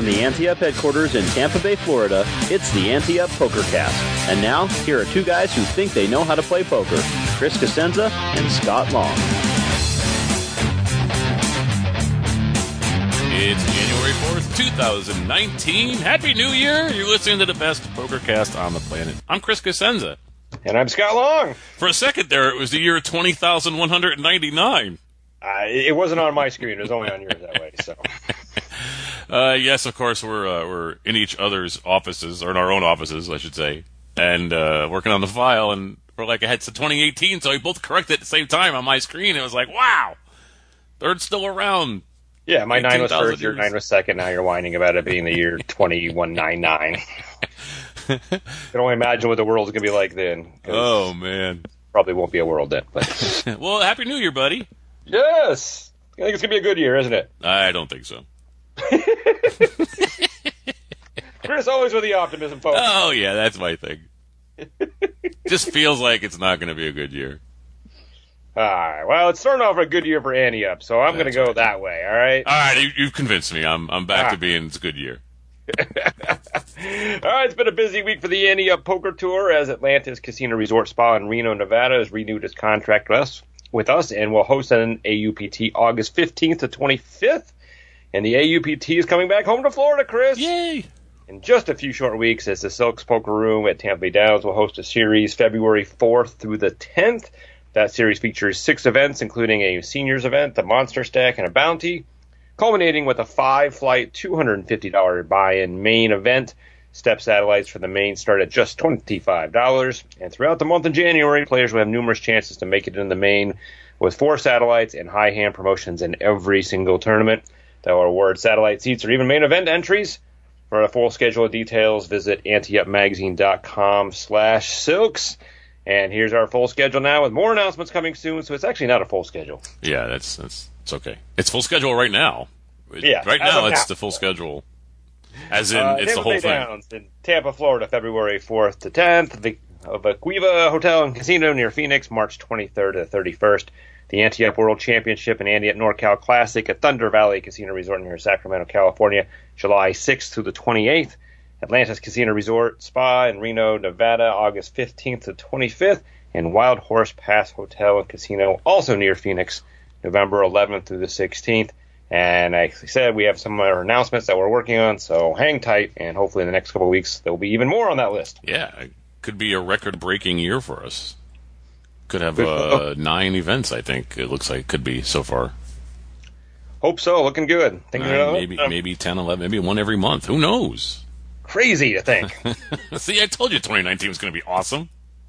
From the Ante Up headquarters in Tampa Bay, Florida, it's the Ante Up Poker Cast. And now, here are two guys who think they know how to play poker Chris Cosenza and Scott Long. It's January 4th, 2019. Happy New Year! You're listening to the best poker cast on the planet. I'm Chris Cosenza. And I'm Scott Long. For a second there, it was the year 20,199. Uh, it wasn't on my screen; it was only on yours that way. So, Uh, yes, of course, we're uh, we're in each other's offices, or in our own offices, I should say, and uh, working on the file. And we're like, ahead to 2018, so we both corrected at the same time on my screen. It was like, wow, third's still around. yeah, my nine was first, your nine was second. Now you're whining about it being the year 2199. I can only imagine what the world's gonna be like then. Oh man. probably won't be a world then. But well, happy New Year, buddy. yes, I think it's gonna be a good year, isn't it? I don't think so. Chris, always with the optimism, folks. Oh yeah, that's my thing. Just feels like it's not going to be a good year. All right, well, it's starting off a good year for Ante up, so I'm gonna go right. that way. All right. All right, you, you've convinced me. I'm I'm back Ah. to being it's a good year. All right, it's been a busy week for the Ante Up Poker Tour as Atlantis Casino Resort Spa in Reno, Nevada has renewed its contract with us, with us and will host an AUPT August 15th to 25th. And the AUPT is coming back home to Florida, Chris. Yay! In just a few short weeks, as the Silks Poker Room at Tampa Bay Downs will host a series February 4th through the 10th. That series features six events, including a seniors event, a monster stack, and a bounty, culminating with a five flight, $250 buy in main event. Step satellites for the main start at just $25. And throughout the month of January, players will have numerous chances to make it in the main with four satellites and high hand promotions in every single tournament. That will award satellite seats or even main event entries. For a full schedule of details, visit anteupmagazine.com slash silks. And here's our full schedule now with more announcements coming soon. So it's actually not a full schedule. Yeah, that's that's it's okay. It's full schedule right now. Yeah, right now it's now. the full schedule. As in, Uh, it's the whole Bay thing. Downs in Tampa, Florida, February 4th to 10th. The Vee Quiva Hotel and Casino near Phoenix, March 23rd to 31st. The Up World Championship and Up NorCal Classic at Thunder Valley Casino Resort near Sacramento, California, July 6th through the 28th. Atlantis Casino Resort Spa in Reno, Nevada, August 15th to 25th. And Wild Horse Pass Hotel and Casino, also near Phoenix, November 11th through the 16th. And I said, we have some other announcements that we're working on, so hang tight, and hopefully in the next couple of weeks there will be even more on that list. Yeah, it could be a record-breaking year for us. Could have uh, nine events. I think it looks like it could be so far. Hope so, looking good. Thinking Nine, about- maybe uh, maybe 10, 11, maybe one every month. Who knows? crazy to think. See, I told you 2019 was going to be awesome. It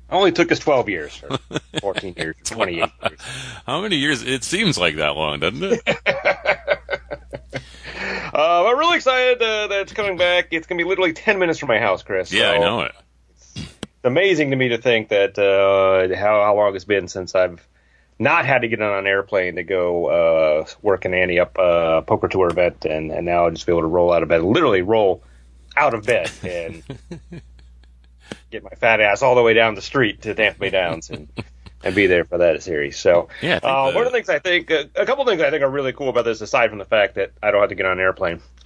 Only took us 12 years, or 14 years, 28 years. How many years? It seems like that long, doesn't it? Uh, I'm really excited uh, that it's coming back. It's going to be literally 10 minutes from my house, Chris. yeah, I know it. It's amazing to me to think that uh, how, how long it's been since I've not had to get on an airplane to go uh, work an Ante Up uh, poker tour event, and, and now I'll just be able to roll out of bed, literally roll out of bed and get my fat ass all the way down the street to Tampa Bay Downs and, and be there for that series. So, Yeah, uh, the- one of the things I think, uh, a couple things I think are really cool about this, aside from the fact that I don't have to get on an airplane,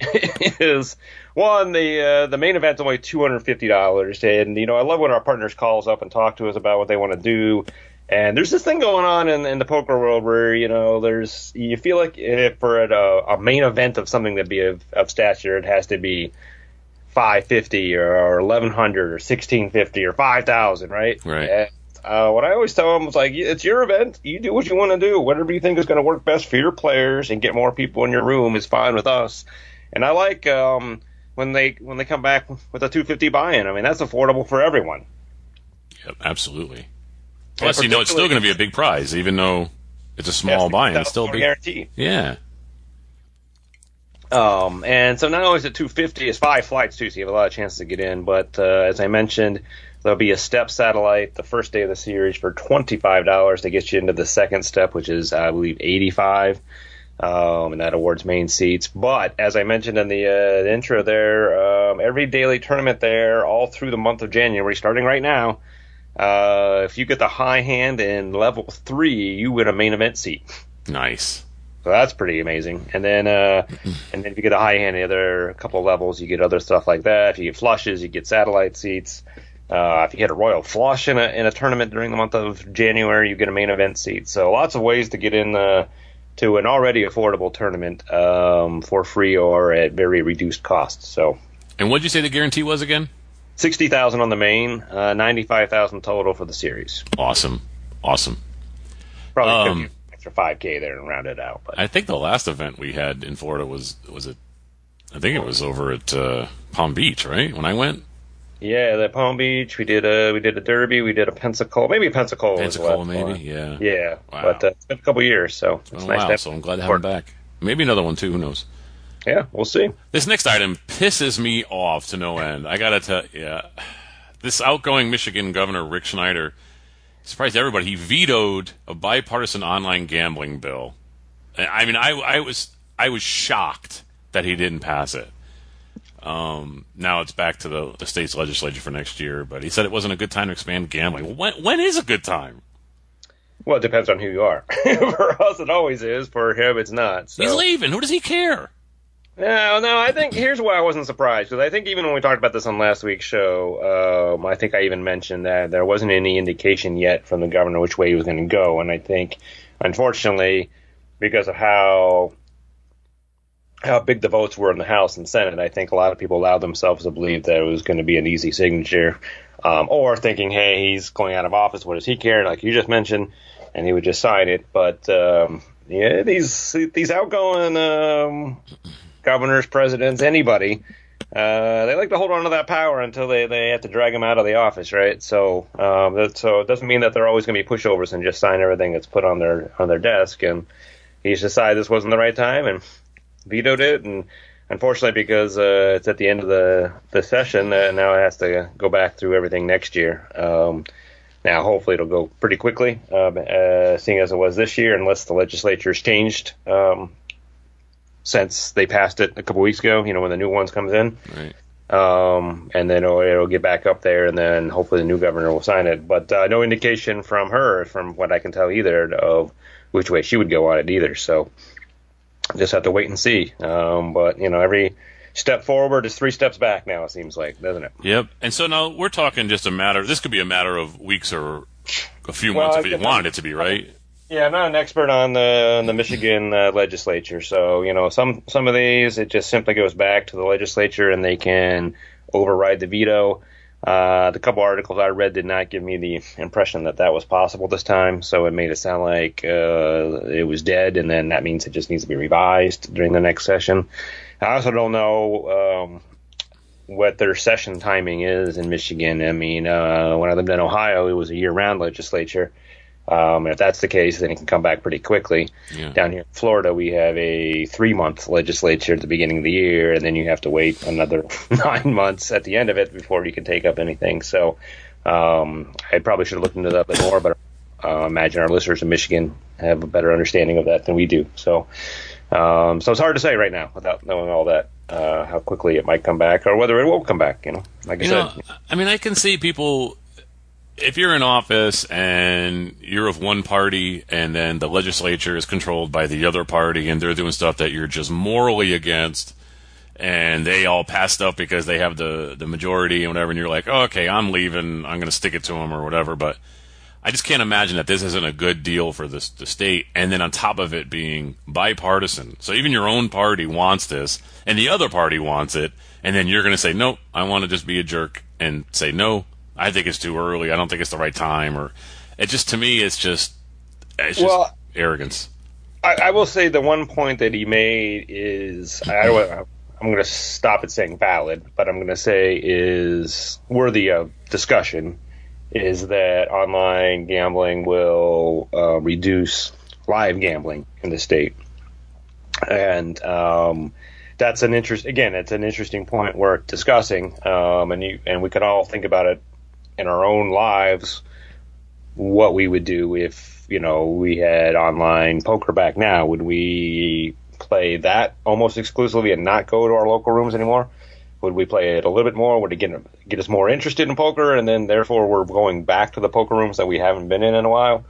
is one the uh, the main event's only two hundred fifty dollars, and you know I love when our partners calls up and talk to us about what they want to do. And there's this thing going on in, in the poker world where you know there's you feel like if for a, a main event of something that be of, of stature, it has to be five fifty or, or eleven hundred or sixteen fifty or five thousand, right? Right. Uh, what I always tell them is like, it's your event. You do what you want to do. Whatever you think is going to work best for your players and get more people in your room is fine with us. And I like um, when they when they come back with a two fifty buy-in. I mean, that's affordable for everyone. Yep, absolutely. Plus, you know, it's still going to be a big prize, even though it's a small buy-in. It's still a big. guarantee. Yeah. Um, and so not only is it 250, it's five flights too, so you have a lot of chances to get in. But uh, as I mentioned, there'll be a step satellite the first day of the series for $25 to get you into the second step, which is I believe 85. Um, and that awards main seats. But as I mentioned in the, uh, the intro there, um, every daily tournament there, all through the month of January, starting right now, uh, if you get the high hand in level three, you win a main event seat. Nice. So that's pretty amazing. And then, uh, and then if you get a high hand, in the other couple levels, you get other stuff like that. If you get flushes, you get satellite seats. Uh, if you hit a royal flush in a in a tournament during the month of January, you get a main event seat. So lots of ways to get in uh, to an already affordable tournament um, for free or at very reduced cost. So And what did you say the guarantee was again? sixty thousand on the main, uh, ninety five thousand total for the series. Awesome. Awesome. Probably Um, could extra five k there and round it out. But I think the last event we had in Florida was was it? I think it was over at uh, Palm Beach, right? When I went, yeah, the Palm Beach, we did a we did a Derby, we did a Pensacola, maybe Pensacola. Pensacola, maybe. one. Yeah. Yeah, Wow. but uh, it's been a couple years, so it's Oh, nice have. So I'm glad to have him back. Maybe another one too. Who knows? Yeah, we'll see. This next item pisses me off to no end. I gotta tell yeah, this outgoing Michigan governor Rick Snyder surprised everybody. He vetoed a bipartisan online gambling bill. I mean, I, I was I was shocked that he didn't pass it. Um, now it's back to the, the state's legislature for next year, but he said it wasn't a good time to expand gambling. When when is a good time? Well, it depends on who you are. for us, it always is. For him, it's not. So. He's leaving. Who does he care? No, no. I think here's why I wasn't surprised because I think even when we talked about this on last week's show, um, I think I even mentioned that there wasn't any indication yet from the governor which way he was going to go, and I think, unfortunately, because of how how big the votes were in the House and Senate, I think a lot of people allowed themselves to believe that it was going to be an easy signature, um, or thinking, hey, he's going out of office. What does he care? Like you just mentioned, and he would just sign it. But um, yeah, these these outgoing um, governors, presidents, anybody, uh, they like to hold on to that power until they, they have to drag them out of the office, right? So um, that, so it doesn't mean that they're always going to be pushovers and just sign everything that's put on their on their desk. And he's decided this wasn't the right time and vetoed it. And unfortunately, because uh, it's at the end of the the session, uh, now it has to go back through everything next year. Um, now, hopefully, it'll go pretty quickly, um, uh, seeing as it was this year, unless the legislature's changed um, since they passed it a couple weeks ago. You know, when the new ones comes in, Right. um, and then it'll, it'll get back up there, and then hopefully the new governor will sign it. But uh, no indication from her, from what I can tell either, of which way she would go on it either. So just have to wait and see. Um, but you know, every step forward is three steps back now. It seems like, doesn't it? Yep. And so now we're talking just a matter. This could be a matter of weeks or a few Well, months if you wanted it to be, right? Yeah, I'm not an expert on the on the Michigan uh, legislature, so you know some some of these it just simply goes back to the legislature and they can override the veto. Uh, the couple articles I read did not give me the impression that that was possible this time, so it made it sound like uh, it was dead, and then that means it just needs to be revised during the next session. I also don't know um, what their session timing is in Michigan. I mean, uh, when I lived in Ohio, it was a year-round legislature. Um, and if that's the case, then it can come back pretty quickly. Yeah. Down here in Florida, we have a three month legislature at the beginning of the year, and then you have to wait another nine months at the end of it before you can take up anything. So um, I probably should have looked into that a bit more, but uh, imagine our listeners in Michigan have a better understanding of that than we do. So, um, so it's hard to say right now without knowing all that, uh, how quickly it might come back or whether it will come back. You know, like I You said, know, I mean, I can see people. If you're in office and you're of one party, and then the legislature is controlled by the other party, and they're doing stuff that you're just morally against, and they all pass stuff because they have the the majority and whatever, and you're like, oh, okay, I'm leaving, I'm going to stick it to them or whatever. But I just can't imagine that this isn't a good deal for this the state, and then on top of it being bipartisan. So even your own party wants this, and the other party wants it, and then you're going to say, nope, I want to just be a jerk and say no. I think it's too early. I don't think it's the right time, or it just to me, it's just it's just Well- arrogance. I, I will say the one point that he made is I I'm going to stop at saying valid, but I'm going to say is worthy of discussion. is that online gambling will uh, reduce live gambling in the state, and um, that's an interest. Again, it's an interesting point worth discussing, um, and you and we can all think about it in our own lives. What we would do if you know we had online poker back now? Would we play that almost exclusively and not go to our local rooms anymore? Would we play it a little bit more? Would it get get us more interested in poker, and then therefore we're going back to the poker rooms that we haven't been in in a while?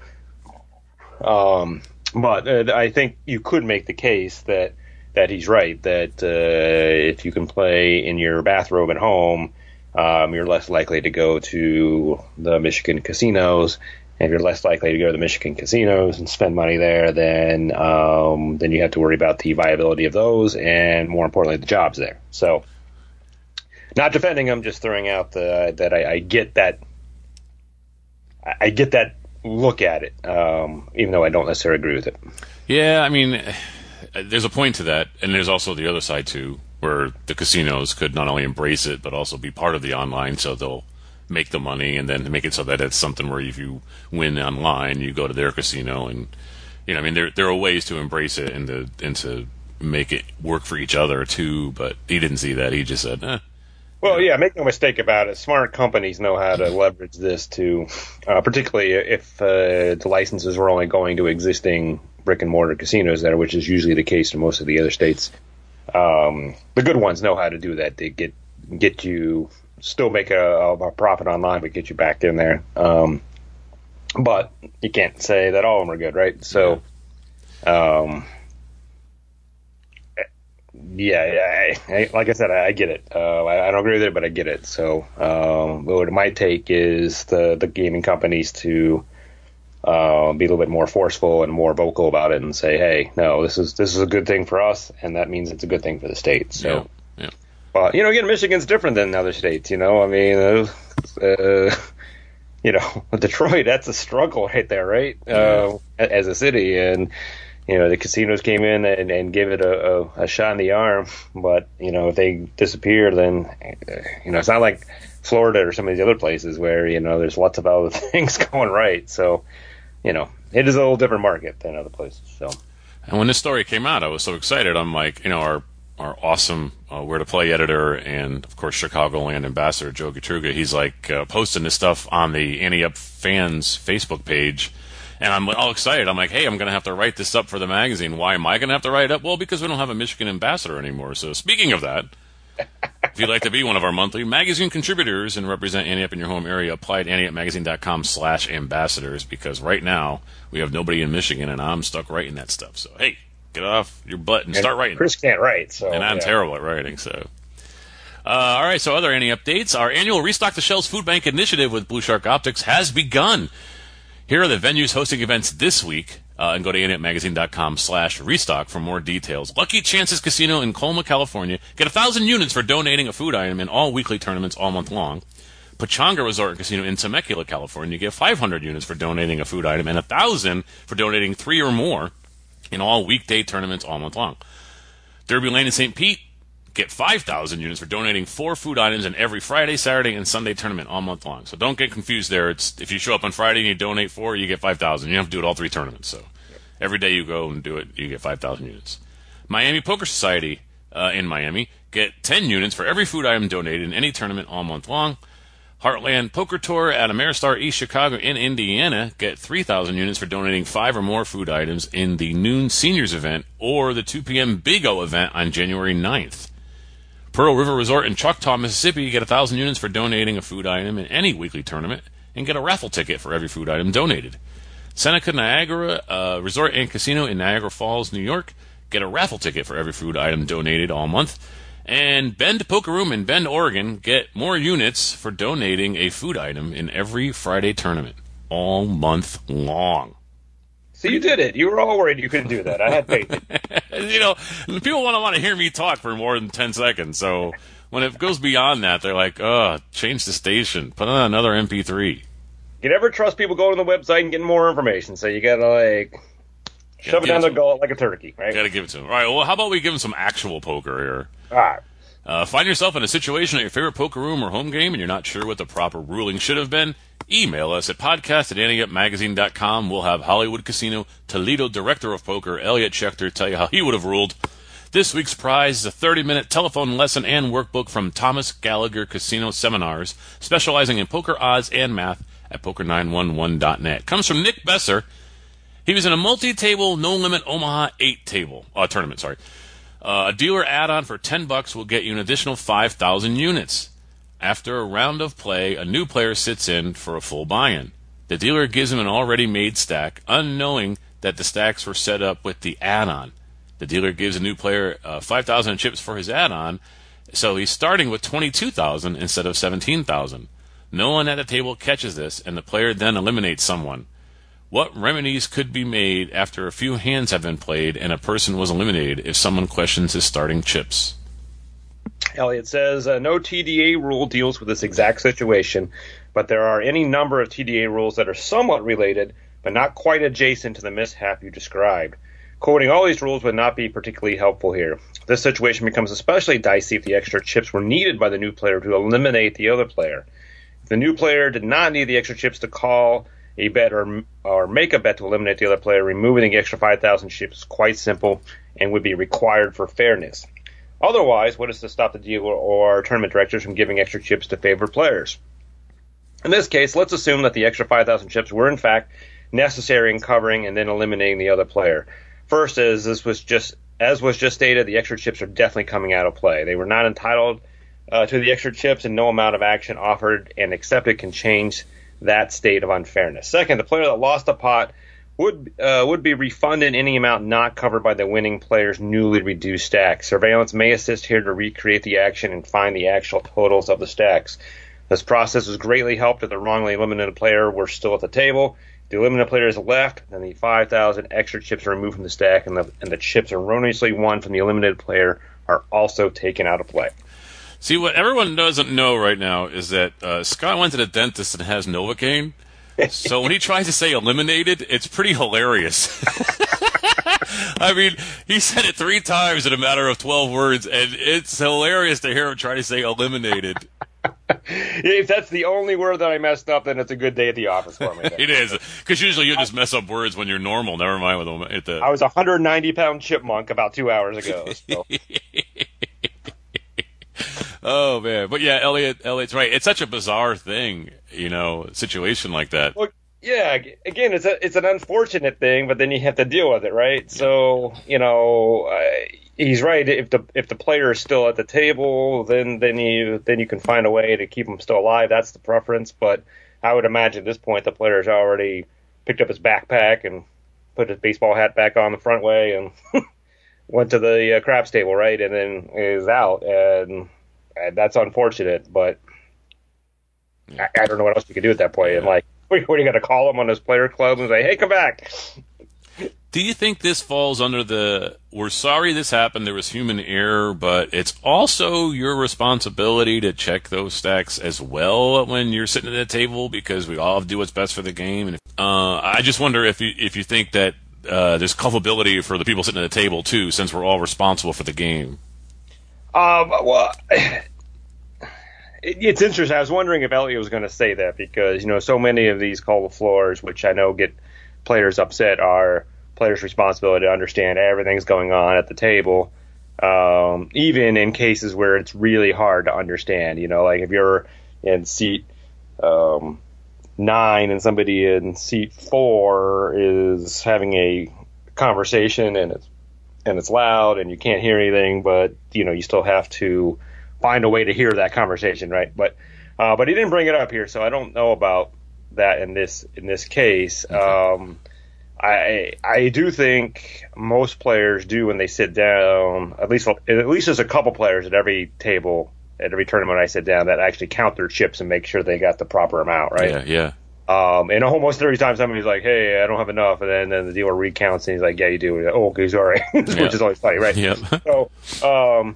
Um, but uh, I think you could make the case that that he's right that uh, if you can play in your bathrobe at home, um, you're less likely to go to the Michigan casinos. And if you're less likely to go to the Michigan casinos and spend money there, then um, then you have to worry about the viability of those, and more importantly, the jobs there. So, not defending them, just throwing out the, that I, I get that I get that look at it, um, even though I don't necessarily agree with it. Yeah, I mean, there's a point to that, and there's also the other side too, where the casinos could not only embrace it but also be part of the online, so they'll make the money and then make it so that it's something where if you win online, you go to their casino, and you know, I mean, there there are ways to embrace it and to and to make it work for each other too. But he didn't see that. He just said, eh, well, yeah, make no mistake about it. Smart companies know how to leverage this to, uh, particularly if uh, the licenses were only going to existing brick and mortar casinos there, which is usually the case in most of the other states. Um, the good ones know how to do that. They get get you still make a, a profit online, but get you back in there. Um, but you can't say that all of them are good, right? So, um, yeah, I, I, like I said, I, I get it. Uh, I, I, don't agree with it, but I get it. So, um, what it might take is the the gaming companies to uh, be a little bit more forceful and more vocal about it, and say, "Hey, no, this is this is a good thing for us, and that means it's a good thing for the state." So, yeah. yeah. but you know, again, Michigan's different than other states. You know, I mean, uh, uh you know, Detroit, that's a struggle right there, right? Uh, as a city, and you know, the casinos came in and, and gave it a, a, a shot in the arm. But, you know, if they disappear, then, you know, it's not like Florida or some of these other places where, you know, there's lots of other things going right. So, you know, it is a little different market than other places. So. And when this story came out, I was so excited. I'm like, you know, our our awesome uh, where to play editor and of course Chicagoland ambassador Joe Gatruga, he's like uh, posting this stuff on the Ante Up fans Facebook page and I'm all excited. I'm like, hey, I'm going to have to write this up for the magazine. Why am I going to have to write it up? Well, because we don't have a Michigan ambassador anymore. So speaking of that, if you'd like to be one of our monthly magazine contributors and represent Ante Up in your home area, apply at anteupmagazine.com slash ambassadors because right now we have nobody in Michigan and I'm stuck writing that stuff. So, hey, get off your butt and, and start writing. Chris can't write, so. And I'm yeah. terrible at writing, so. Uh, all right, so other any updates? Our annual Restock the Shelves Food Bank initiative with Blue Shark Optics has begun. Here are the venues hosting events this week. Uh, and go to anteupmagazine.com slash restock for more details. Lucky Chances Casino in Colma, California. Get a thousand units for donating a food item in all weekly tournaments all month long. Pechanga Resort and Casino in Temecula, California. You get 500 units for donating a food item and a thousand for donating three or more in all weekday tournaments all month long. Derby Lane in St. Pete. Get 5,000 units for donating four food items in every Friday, Saturday, and Sunday tournament all month long. So don't get confused there. It's if you show up on Friday and you donate four, you get 5,000. You don't have to do it all three tournaments. So every day you go and do it, you get 5,000 units. Miami Poker Society uh, in Miami get 10 units for every food item donated in any tournament all month long. Heartland Poker Tour at Ameristar East Chicago in Indiana get 3,000 units for donating five or more food items in the noon seniors event or the 2 p.m. Big O event on January 9th. Pearl River Resort in Choctaw, Mississippi, you get 1,000 units for donating a food item in any weekly tournament and get a raffle ticket for every food item donated. Seneca Niagara uh, Resort and Casino in Niagara Falls, New York, get a raffle ticket for every food item donated all month. And Bend Poker Room in Bend, Oregon, get more units for donating a food item in every Friday tournament all month long. So you did it. You were all worried you couldn't do that. I had faith. you know, people want to want to hear me talk for more than ten seconds. So when it goes beyond that, they're like, "Oh, change the station, put on another MP3." You never trust people going to the website and getting more information, so you gotta like shove it down their gullet like a turkey, right? Gotta give it to them. All right. Well, how about we give them some actual poker here? All right. Uh, find yourself in a situation at your favorite poker room or home game and you're not sure what the proper ruling should have been? Email us at podcast at anteupmagazine.com. We'll have Hollywood Casino Toledo Director of Poker, Elliot Schechter, tell you how he would have ruled. This week's prize is a 30 minute telephone lesson and workbook from Thomas Gallagher Casino Seminars, specializing in poker odds and math at poker911.net. Comes from Nick Besser. He was in a multi table, no limit Omaha 8 table, uh, tournament, sorry. Uh, a dealer add-on for 10 bucks will get you an additional 5,000 units. After a round of play, a new player sits in for a full buy-in. The dealer gives him an already made stack, unknowing that the stacks were set up with the add-on. The dealer gives a new player uh, 5,000 chips for his add-on, so he's starting with 22,000 instead of 17,000. No one at the table catches this, and the player then eliminates someone. What remedies could be made after a few hands have been played and a person was eliminated if someone questions his starting chips? Elliot says uh, no TDA rule deals with this exact situation, but there are any number of TDA rules that are somewhat related, but not quite adjacent to the mishap you described. Quoting all these rules would not be particularly helpful here. This situation becomes especially dicey if the extra chips were needed by the new player to eliminate the other player. If the new player did not need the extra chips to call a bet or, or make a bet to eliminate the other player, removing the extra 5,000 chips is quite simple and would be required for fairness. Otherwise, what is to stop the dealer or tournament directors from giving extra chips to favored players? In this case, let's assume that the extra 5,000 chips were in fact necessary in covering and then eliminating the other player. First, as this was just as was just stated, the extra chips are definitely coming out of play. They were not entitled uh, to the extra chips, and no amount of action offered and accepted can change that state of unfairness. Second, the player that lost a pot would uh, would be refunded any amount not covered by the winning player's newly reduced stack. Surveillance may assist here to recreate the action and find the actual totals of the stacks. This process was greatly helped if the wrongly eliminated player were still at the table. If the eliminated player is left, then the 5,000 extra chips are removed from the stack, and the, and the chips erroneously won from the eliminated player are also taken out of play. See, what everyone doesn't know right now is that uh, Scott went to the dentist and has Novocaine. so when he tries to say eliminated, it's pretty hilarious. I mean, he said it three times in a matter of 12 words, and it's hilarious to hear him try to say eliminated. if that's the only word that I messed up, then it's a good day at the office for me. it is because usually you just mess up words when you're normal. Never mind with them. At the... I was a 190 pound chipmunk about two hours ago. So. oh man, but yeah, Elliot, Elliot's right. It's such a bizarre thing, you know, situation like that. Well, yeah, again, it's a it's an unfortunate thing, but then you have to deal with it, right? So you know, uh, he's right. If the if the player is still at the table, then then you then you can find a way to keep him still alive. That's the preference. But I would imagine at this point the player's already picked up his backpack and put his baseball hat back on the front way and went to the uh, craps table, right, and then is out, and, and that's unfortunate. But I, I, don't know what else you can do at that point. And like, what are you going to call him on his player club and say, "Hey, come back"? Do you think this falls under the we're sorry this happened, there was human error, but it's also your responsibility to check those stacks as well when you're sitting at the table because we all do what's best for the game. And uh, I just wonder if you if you think that uh, there's culpability for the people sitting at the table too, since we're all responsible for the game. Um, well, it, it's interesting. I was wondering if Elliot was going to say that because you know so many of these call the floors, which I know get players upset, are players' responsibility to understand everything's going on at the table. Um, even in cases where it's really hard to understand, you know, like if you're in seat um, nine and somebody in seat four is having a conversation and it's and it's loud and you can't hear anything, but you know you still have to find a way to hear that conversation, right? But uh, but he didn't bring it up here, so I don't know about that in this in this case. Okay. Um, I I do think most players do when they sit down. At least at least there's a couple players at every table at every tournament I sit down that actually count their chips and make sure they got the proper amount, right? Yeah, yeah. Um, and almost every time somebody's like, "Hey, I don't have enough," and then, then the dealer recounts and he's like, "Yeah, you do." Like, oh, okay, sorry, which yeah. is always funny, right? Yeah. so, um,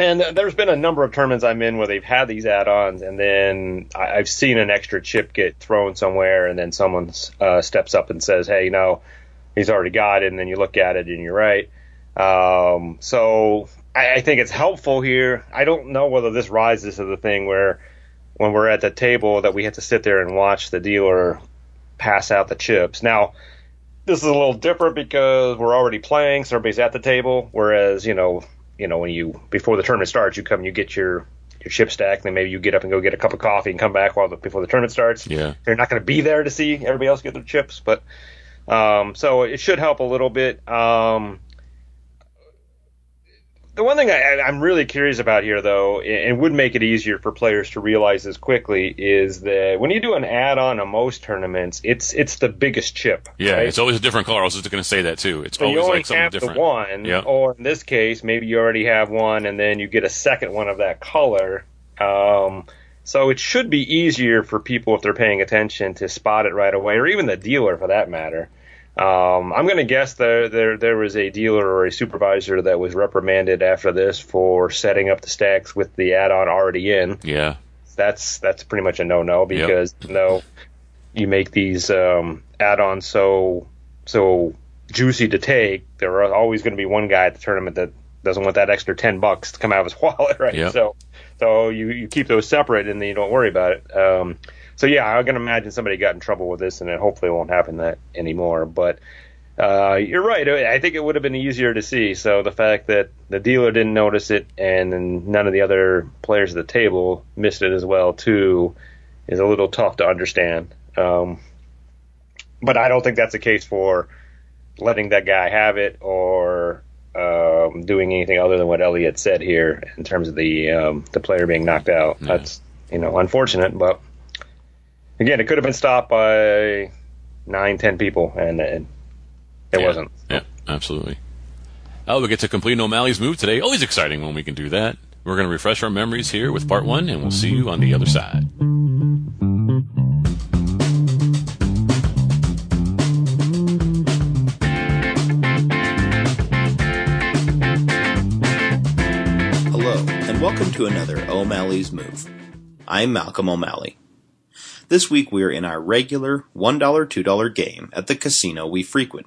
and there's been a number of tournaments I'm in where they've had these add-ons, and then I, have seen an extra chip get thrown somewhere, and then someone uh, steps up and says, "Hey, you know, he's already got it," and then you look at it and you're right. Um, so I, I think it's helpful here. I don't know whether this rises to the thing where when we're at the table that we have to sit there and watch the dealer pass out the chips. Now, this is a little different because we're already playing, so everybody's at the table. Whereas, you know, you know, when you before the tournament starts, you come and you get your your chip stack, and then maybe you get up and go get a cup of coffee and come back while the, before the tournament starts. Yeah. You're not going to be there to see everybody else get their chips, but um, so it should help a little bit. Um, the one thing I, I'm really curious about here, though, and would make it easier for players to realize this quickly, is that when you do an add-on on most tournaments, it's it's the biggest chip. Yeah, right? it's always a different color. I was just going to say that too. It's So you always only like something have different. the one, Yeah. or in this case, maybe you already have one, and then you get a second one of that color. Um, so it should be easier for people if they're paying attention to spot it right away, or even the dealer for that matter. Um, I'm going to guess there, there there was a dealer or a supervisor that was reprimanded after this for setting up the stacks with the add-on already in Yeah. that's that's pretty much a no no because no, you make these um, add-ons so so juicy to take. There are always going to be one guy at the tournament that doesn't want that extra ten bucks to come out of his wallet, right? Yep. So so you you keep those separate and then you don't worry about it. Um, so yeah, I can imagine somebody got in trouble with this, and it hopefully won't happen that anymore. But uh, you're right. I think it would have been easier to see. So the fact that the dealer didn't notice it, and then none of the other players at the table missed it as well too, is a little tough to understand. Um, but I don't think that's the case for letting that guy have it or um, doing anything other than what Elliot said here in terms of the um, the player being knocked out. That's you know unfortunate, but again, it could have been stopped by nine, ten people, and it, it yeah. wasn't. Yeah, absolutely. Oh, we get to complete O'Malley's move today. Always exciting when we can do that. We're going to refresh our memories here with part one, and we'll see you on the other side. Hello, and welcome to another O'Malley's Move. I'm Malcolm O'Malley. This week we are in our regular $1 $2 game at the casino we frequent.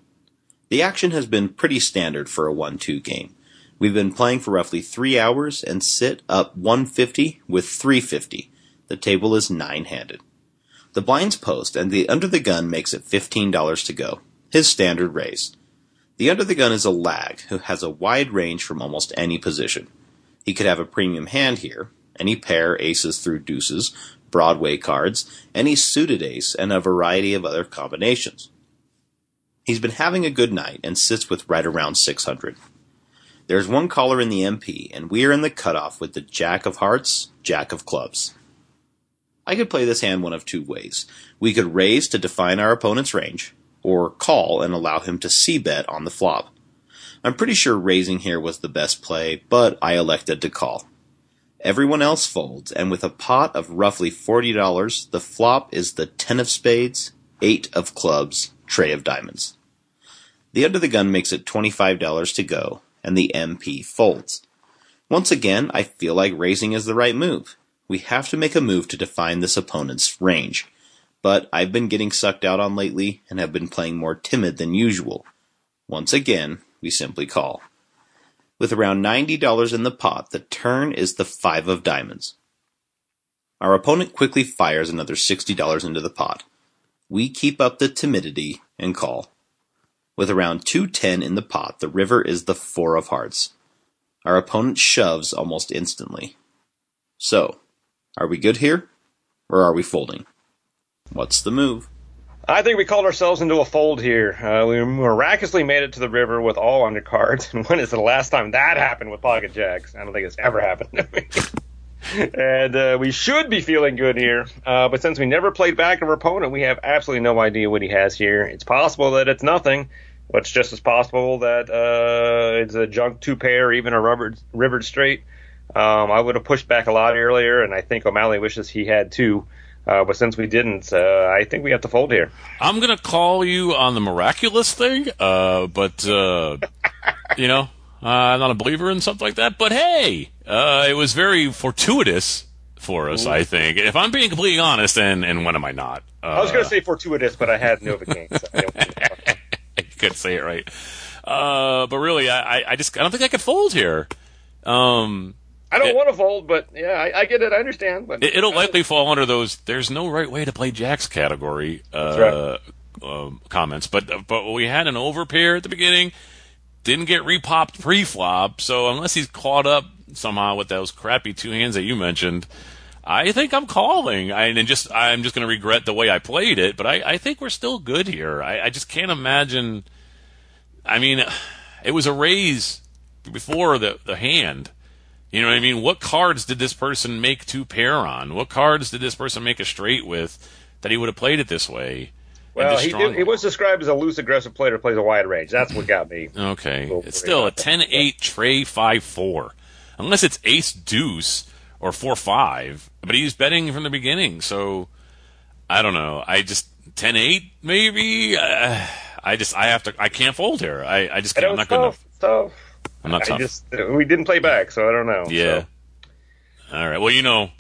The action has been pretty standard for a 1-2 game. We've been playing for roughly 3 hours and sit up 150 with 350. The table is 9-handed. The blinds post and the under the gun makes it $15 to go. His standard raise. The under the gun is a lag who has a wide range from almost any position. He could have a premium hand here, any pair aces through deuces, Broadway cards, any suited ace, and a variety of other combinations. He's been having a good night and sits with right around 600. There's one caller in the MP, and we are in the cutoff with the Jack of Hearts, Jack of Clubs. I could play this hand one of two ways. We could raise to define our opponent's range, or call and allow him to c bet on the flop. I'm pretty sure raising here was the best play, but I elected to call. Everyone else folds, and with a pot of roughly $40, the flop is the 10 of spades, 8 of clubs, tray of diamonds. The under the gun makes it $25 to go, and the MP folds. Once again, I feel like raising is the right move. We have to make a move to define this opponent's range. But I've been getting sucked out on lately and have been playing more timid than usual. Once again, we simply call. With around $90 in the pot, the turn is the 5 of diamonds. Our opponent quickly fires another $60 into the pot. We keep up the timidity and call. With around 210 in the pot, the river is the 4 of hearts. Our opponent shoves almost instantly. So, are we good here? Or are we folding? What's the move? I think we called ourselves into a fold here. Uh, we miraculously made it to the river with all undercards. And when is the last time that happened with pocket jacks? I don't think it's ever happened to me. and uh, we should be feeling good here. Uh, but since we never played back of our opponent, we have absolutely no idea what he has here. It's possible that it's nothing. But it's just as possible that uh, it's a junk two pair, even a rubber, rivered straight. Um, I would have pushed back a lot earlier, and I think O'Malley wishes he had too. Uh, but since we didn't, uh, I think we have to fold here. I'm gonna call you on the miraculous thing, uh, but uh, you know, uh, I'm not a believer in something like that. But hey, uh, it was very fortuitous for us, I think. If I'm being completely honest, and and when am I not? Uh, I was going to say fortuitous, but I had Novocaine. So I I couldn't say it right. Uh, but really, I, I- I just I don't think I could fold here. Um, I don't It- want to fold, but yeah, I, I get it. I understand. But it, it'll likely fall under those. There's no right way to play jacks category uh, right. um, comments. But but we had an overpair at the beginning. Didn't get repopped pre-flop, so unless he's caught up somehow with those crappy two hands that you mentioned, I think I'm calling. I, and just I'm just going to regret the way I played it. But I, I think we're still good here. I, I just can't imagine. I mean, it was a raise before the the hand. You know what I mean? What cards did this person make two pair on? What cards did this person make a straight with that he would have played it this way? well, he did, he was described as a loose, aggressive player who plays a wide range. That's what got me. Okay. It's still a about that. 10 8 tray 5 4. Unless it's ace deuce or 4 5. But he's betting from the beginning. So I don't know. I just 10 8 maybe. Uh, I just, I have to, I can't fold here. I, I just can't. I'm not good tough. Enough. It's tough. I'm not I tough. just we didn't play back, so I don't know. Yeah. So. All right. Well, you know,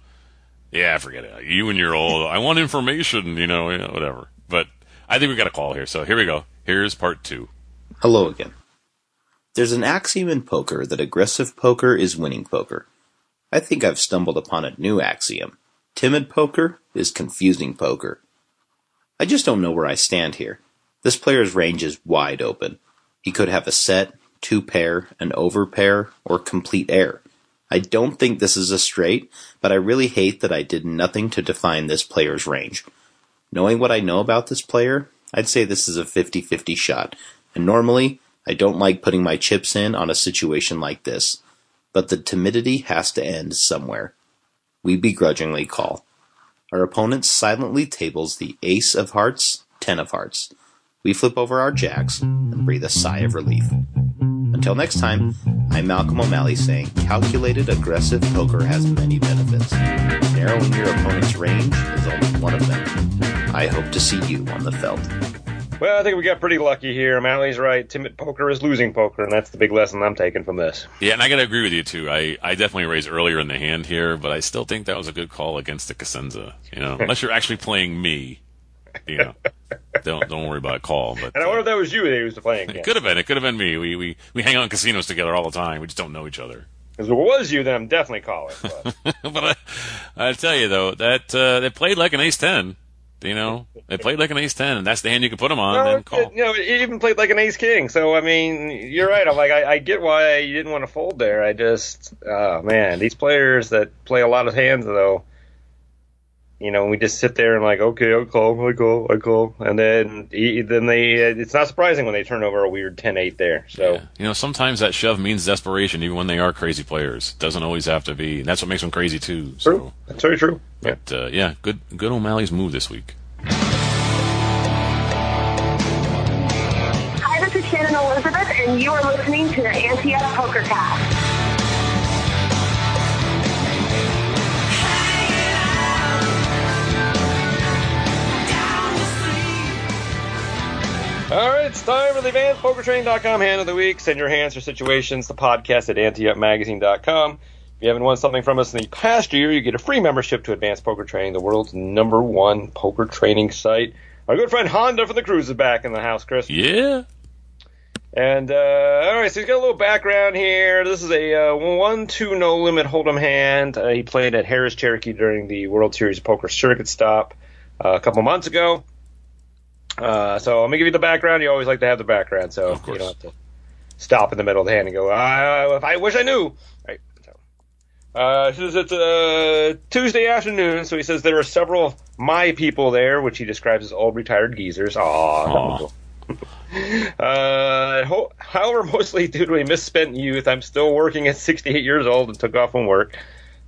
yeah, forget it. You and your old, I want information, you know, yeah, whatever. But I think we got a call here. So here we go. Here's part two. Hello again. There's an axiom in poker that aggressive poker is winning poker. I think I've stumbled upon a new axiom. Timid poker is confusing poker. I just don't know where I stand here. This player's range is wide open. He could have a set, two pair, an over pair, or complete air. I don't think this is a straight, but I really hate that I did nothing to define this player's range. Knowing what I know about this player, I'd say this is a 50-50 shot. And normally, I don't like putting my chips in on a situation like this. But the timidity has to end somewhere. We begrudgingly call. Our opponent silently tables the ace of hearts, ten of hearts. We flip over our jacks and breathe a sigh of relief. Until next time, I'm Malcolm O'Malley saying calculated aggressive poker has many benefits. Narrowing your opponent's range is only one of them. I hope to see you on the felt. Well, I think we got pretty lucky here. Malley's right. Timid poker is losing poker, and that's the big lesson I'm taking from this. Yeah, and I got to agree with you too. I, I definitely raised earlier in the hand here, but I still think that was a good call against the Cosenza. You know, unless you're actually playing me, you know, don't don't worry about a call. But And I uh, wonder if that was you that he was playing it could have been. It could have been me. We we we hang out in casinos together all the time. We just don't know each other. If it was you, then I'm definitely calling. But but I, I tell you though that uh, they played like an ace ten. You know, they played like an ace ten, and that's the hand you can put them on. No, and call. it- you know, he even played like an ace king. So I mean, you're right. I'm like, I, I get why you didn't want to fold there. I just, oh man, these players that play a lot of hands though. You know, we just sit there and like, okay, I call, I call, I call, and then he, then they. It's not surprising when they turn over a weird 10-8 there. So Yeah. You know, sometimes that shove means desperation, even when they are crazy players. Doesn't always have to be. And that's what makes them crazy too. So, true. That's very true. Yeah. uh, yeah, good good O'Malley's move this week. Hi, this is Shannon Elizabeth, and you are listening to the Ante Up Poker Cast. All right, it's time for the advanced AdvancedPokerTraining.com hand of the week. Send your hands for situations to podcast at anteupmagazine.com. If you haven't won something from us in the past year, you get a free membership to Advanced Poker Training, the world's number one poker training site. Our good friend Honda from the Cruise is back in the house, Chris. Yeah. And uh, all right, so he's got a little background here. This is a uh, one-two no limit hold'em hand. Uh, he played at Harrah's Cherokee during the World Series of Poker circuit stop uh, a couple months ago. Uh, so I'm gonna give you the background. You always like to have the background, so you don't have to stop in the middle of the hand and go, uh, "If I wish I knew." Right. So, uh, says it's a Tuesday afternoon, so he says there are several my people there, which he describes as old retired geezers. Aw, Aw. uh, ho- however, mostly due to a misspent youth, I'm still working at 68 years old and took off from work.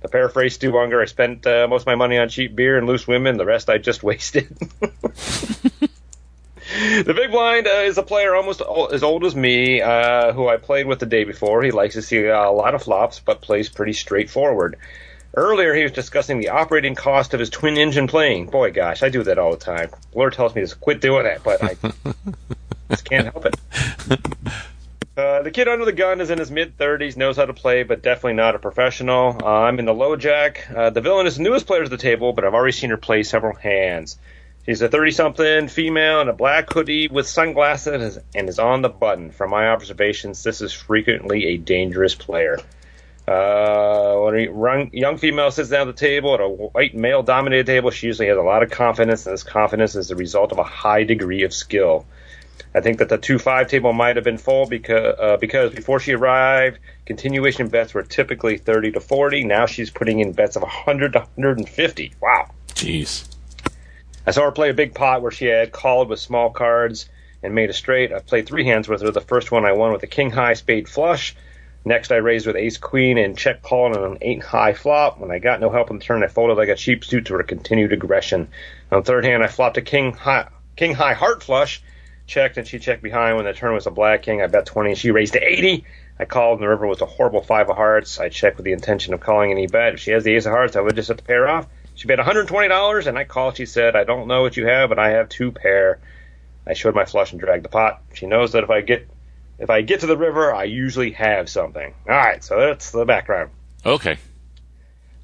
To paraphrase Stu Ungar, I spent uh, most of my money on cheap beer and loose women. The rest I just wasted. the big blind uh, is a player almost as old as me, uh, who I played with the day before. He likes to see uh, a lot of flops, but plays pretty straightforward. Earlier, he was discussing the operating cost of his twin engine plane. Boy, gosh, I do that all the time. Blur tells me to quit doing that, but I just can't help it. Uh, the kid under the gun is in his mid 30s, knows how to play, but definitely not a professional. Uh, I'm in the low jack. Uh, the villain is the newest player to the table, but I've already seen her play several hands. She's a 30 something female in a black hoodie with sunglasses and is on the button. From my observations, this is frequently a dangerous player. Uh, when a young- female sits down at the table at a white male dominated table, she usually has a lot of confidence, and this confidence is the result of a high degree of skill. I think that the 2 5 table might have been full because, uh, because before she arrived, continuation bets were typically 30 to 40. Now she's putting in bets of 100 to 150. Wow. Jeez. I saw her play a big pot where she had called with small cards and made a straight. I played three hands with her. The first one I won with a king high spade flush. Next, I raised with ace queen and check called on an eight high flop. When I got no help in the turn, I folded like a cheap suit to her continued aggression. On third hand, I flopped a king high, king high heart flush, checked, and she checked behind. When the turn was a black king, I bet 20 and she raised to 80. I called, and the river was a horrible five of hearts. I checked with the intention of calling any bet. If she has the ace of hearts, I would just have to pay her off. She bet $120, and I called. She said, I don't know what you have, but I have two pair. I showed my flush and dragged the pot. She knows that if I get if I get to the river, I usually have something. All right, so that's the background. Okay.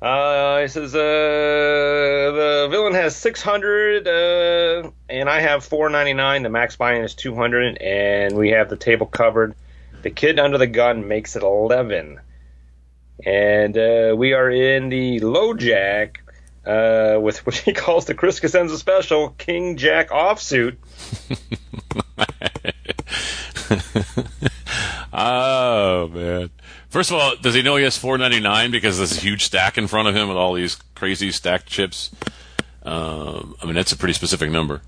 Uh, it says uh, the villain has 600, uh, and I have 499. The max buy-in is 200, and we have the table covered. The kid under the gun makes it 11, and uh, we are in the low jack uh, with what he calls the Chris Cosenza special King Jack offsuit. oh man. First of all, does he know he has four ninety nine because there's a huge stack in front of him with all these crazy stacked chips? Um, I mean, that's a pretty specific number.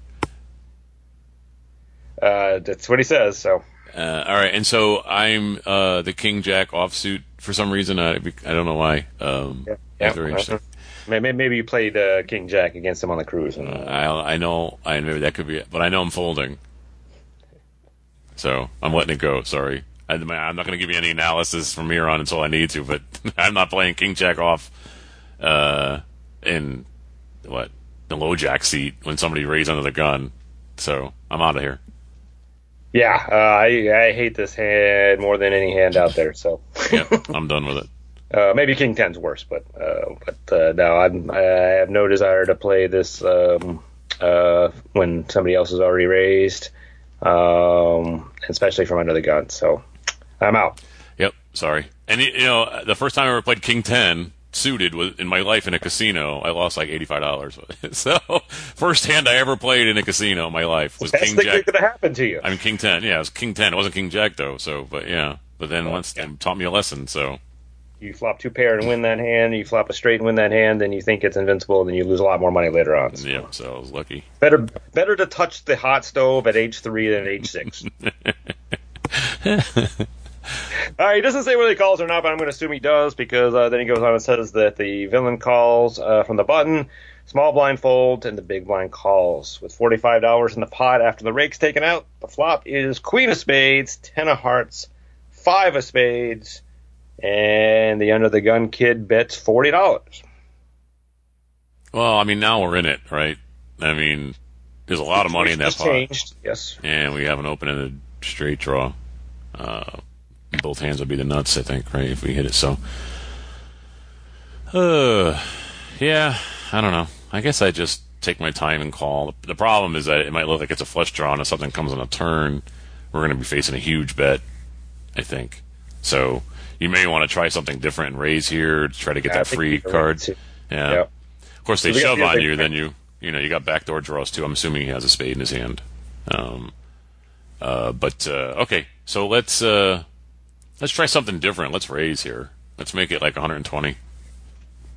Uh, that's what he says. So Uh, all right, and so I'm uh, the King Jack offsuit for some reason. I I don't know why. Um, yeah, very interesting. Maybe, maybe you played uh, King Jack against him on the cruise. And, I I know I maybe that could be it, but I know I'm folding, so I'm letting it go. Sorry, I, I'm not going to give you any analysis from here on until I need to, but I'm not playing King Jack off uh, in what the low jack seat when somebody raised under the gun. So I'm out of here. yeah, uh, I I hate this hand more than any hand out there. So Yep, I'm done with it. Uh, maybe King Ten's worse, but uh, but uh, no, I'm, I have no desire to play this um, uh, when somebody else is already raised, um, especially from under the gun. So I'm out. Yep, sorry. And you know, the first time I ever played King Ten suited was in my life in a casino. I lost like eighty five dollars. so first hand I ever played in a casino in my life was Best King thing Jack. that could have happened to you. I mean King Ten. Yeah, it was King Ten. It wasn't King Jack though. So, but yeah. But then once yeah. taught me a lesson. So You flop two pair and win that hand. You flop a straight and win that hand, then you think it's invincible, then you lose a lot more money later on. So yeah, so I was lucky. Better better to touch the hot stove at age three than at age six. All right, he doesn't say whether he calls or not, but I'm going to assume he does because uh, then he goes on and says that the villain calls uh, from the button, small blind folds, and the big blind calls. With $45 in the pot after the rake's taken out, the flop is Queen of Spades, Ten of Hearts, Five of Spades, and the under the gun kid bets $40. Well, I mean now we're in it, right? I mean, there's a lot of money in that pot. changed. Yes. And we have an open ended straight draw. Uh, both hands would be the nuts, I think, right? If we hit it. So, uh, yeah, I don't know. I guess I just take my time and call. The problem is that it might look like it's a flush draw, and if something comes on a turn, we're going to be facing a huge bet, I think. So, you may want to try something different and raise here to try to get I that free card. Yeah. Yep. Of course, they So shove on you, then you you know you got backdoor draws too. I'm assuming he has a spade in his hand. Um, uh, but uh, okay, so let's uh, let's try something different. Let's raise here. Let's make it like 120.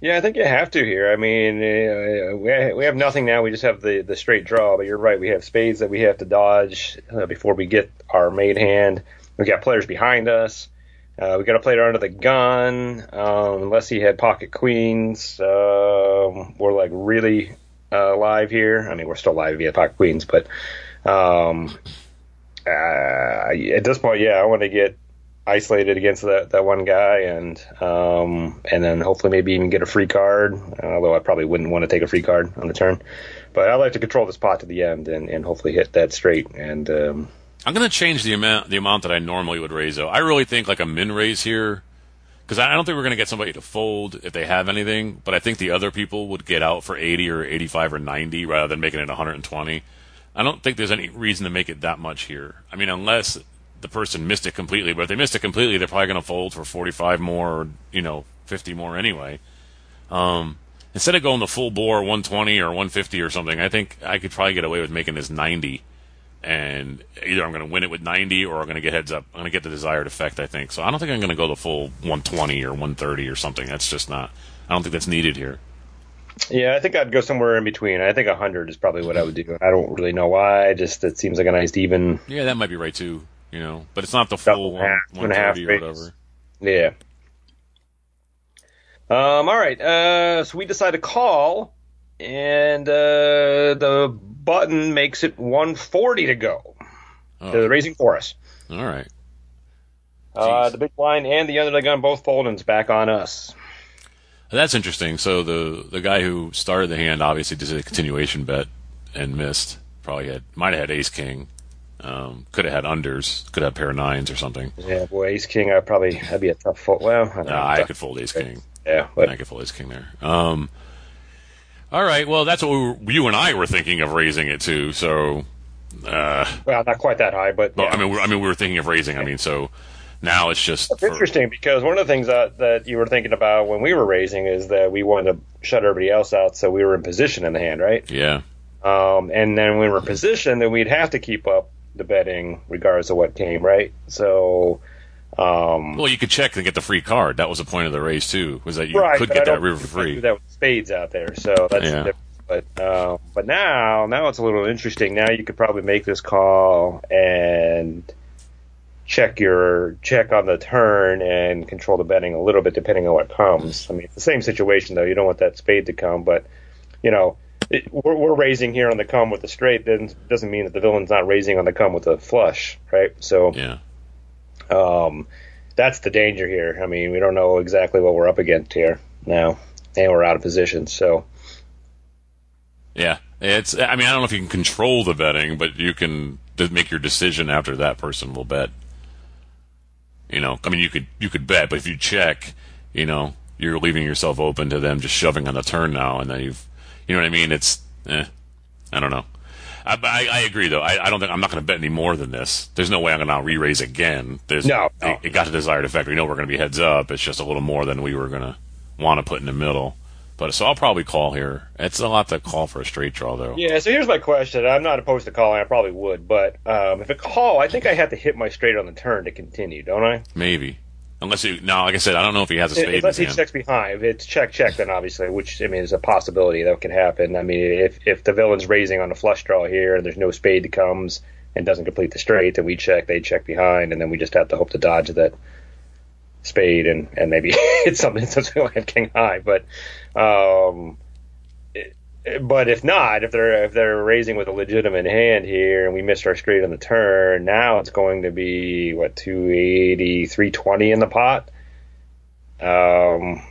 Yeah, I think you have to here. I mean, uh, we we have nothing now. We just have the the straight draw. But you're right. We have spades that we have to dodge uh, before we get our made hand. We got players behind us. Uh, we got a player under the gun. Um, unless he had pocket queens, um, we're like really uh, live here. I mean, we're still live via pocket queens, but um, uh, at this point, yeah, I want to get isolated against that, that one guy and um, and then hopefully maybe even get a free card. Although I probably wouldn't want to take a free card on the turn, but I like to control this pot to the end and, and hopefully hit that straight. And um, I'm going to change the amount the amount that I normally would raise though. I really think like a min raise here because I don't think we're going to get somebody to fold if they have anything. But I think the other people would get out for 80 or 85 or 90 rather than making it 120. I don't think there's any reason to make it that much here. I mean, unless the person missed it completely. But if they missed it completely, they're probably going to fold for 45 more, or, you know, 50 more anyway. Um, instead of going the full bore 120 or 150 or something, I think I could probably get away with making this 90. And either I'm going to win it with 90 or I'm going to get heads up. I'm going to get the desired effect, I think. So I don't think I'm going to go the full 120 or 130 or something. That's just not, I don't think that's needed here. Yeah, I think I'd go somewhere in between. I think 100 is probably what I would do. I don't really know why. Just it seems like a nice even. Yeah, that might be right too. You know, but it's not the full one, half, two and a half 130 or whatever. Yeah. Um. All right. Uh. So we decide to call, and uh, the button makes it 140 to go. Oh, To the raising chorus. all right. Uh, the big blind and the under the gun both folding's back on us. That's interesting. So the the guy who started the hand obviously did a continuation bet and missed. Probably had might have had ace king. Um, could have had unders. Could have had pair of nines or something. Yeah, boy, Ace King. I probably that'd be a tough fold. Well, I. Uh, I could fold ace king. Yeah, but. I could fold ace king there. Um, all right. Well, that's what we were, you and I were thinking of raising it to. So, uh, well, not quite that high, but well, yeah. I mean, we're, I mean, we were thinking of raising. I mean, so now it's just It's for- interesting because one of the things that, that you were thinking about when we were raising is that we wanted to shut everybody else out, so we were in position in the hand, right? Yeah. Um, and then when we were in position, then we'd have to keep up the betting regardless of what came, right? So, um, Well, you could check and get the free card. That was the point of the raise too. Was that you right, could get that river free. that with spades out there, so that's Yeah. the difference. But uh, but now now it's a little interesting. Now you could probably make this call and check your check on the turn and control the betting a little bit depending on what comes. I mean, it's the same situation though. You don't want that spade to come, but you know. It, we're, we're raising here on the come with the straight. Then doesn't mean that the villain's not raising on the come with a flush, right? So Yeah. Um, that's the danger here. I mean, we don't know exactly what we're up against here now, and we're out of position. So Yeah, it's. I mean, I don't know if you can control the betting, but you can make your decision after that person will bet. You know, I mean, you could you could bet, but if you check, you know, you're leaving yourself open to them just shoving on the turn now, and then you've, you know what I mean? It's, eh, I don't know. I, I, I agree though. I, I don't think I'm not going to bet any more than this. There's no way I'm going to re-raise again. There's No, no. It, it got the desired effect. We know we're going to be heads up. It's just a little more than we were going to want to put in the middle. But so I'll probably call here. It's a lot to call for a straight draw though. yeah. So here's my question. I'm not opposed to calling. I probably would, but um, if I call, I think I have to hit my straight on the turn to continue, don't I? Maybe. Unless you, no, like I said, I don't know if he has a spade in Unless he hand. checks behind. If it's check check, then obviously, which I mean is a possibility that can happen. I mean, if if the villain's raising on a flush draw here and there's no spade that comes and doesn't complete the straight, then we check. They check behind, and then we just have to hope to dodge that spade and and maybe it's something only have king high. But um, but if not, if they're if they're raising with a legitimate hand here and we missed our straight on the turn, now it's going to be what 280, 320 in the pot. Um,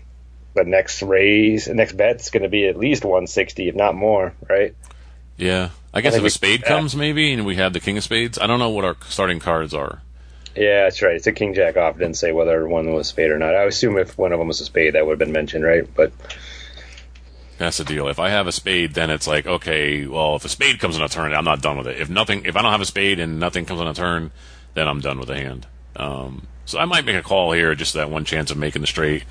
the next raise, the next bet's going to be at least 160, if not more, right? Yeah. I guess I if a spade comes, maybe, and we have the king of spades. I don't know what our starting cards are. Yeah, that's right. It's a king jack off. It didn't say whether one was spade or not. I assume if one of them was a spade, that would have been mentioned, right? But That's the deal. If I have a spade, then it's like, okay, well, if a spade comes on a turn, I'm not done with it. If nothing, if I don't have a spade and nothing comes on a turn, then I'm done with the hand. Um, so I might make a call here, just that one chance of making the straight,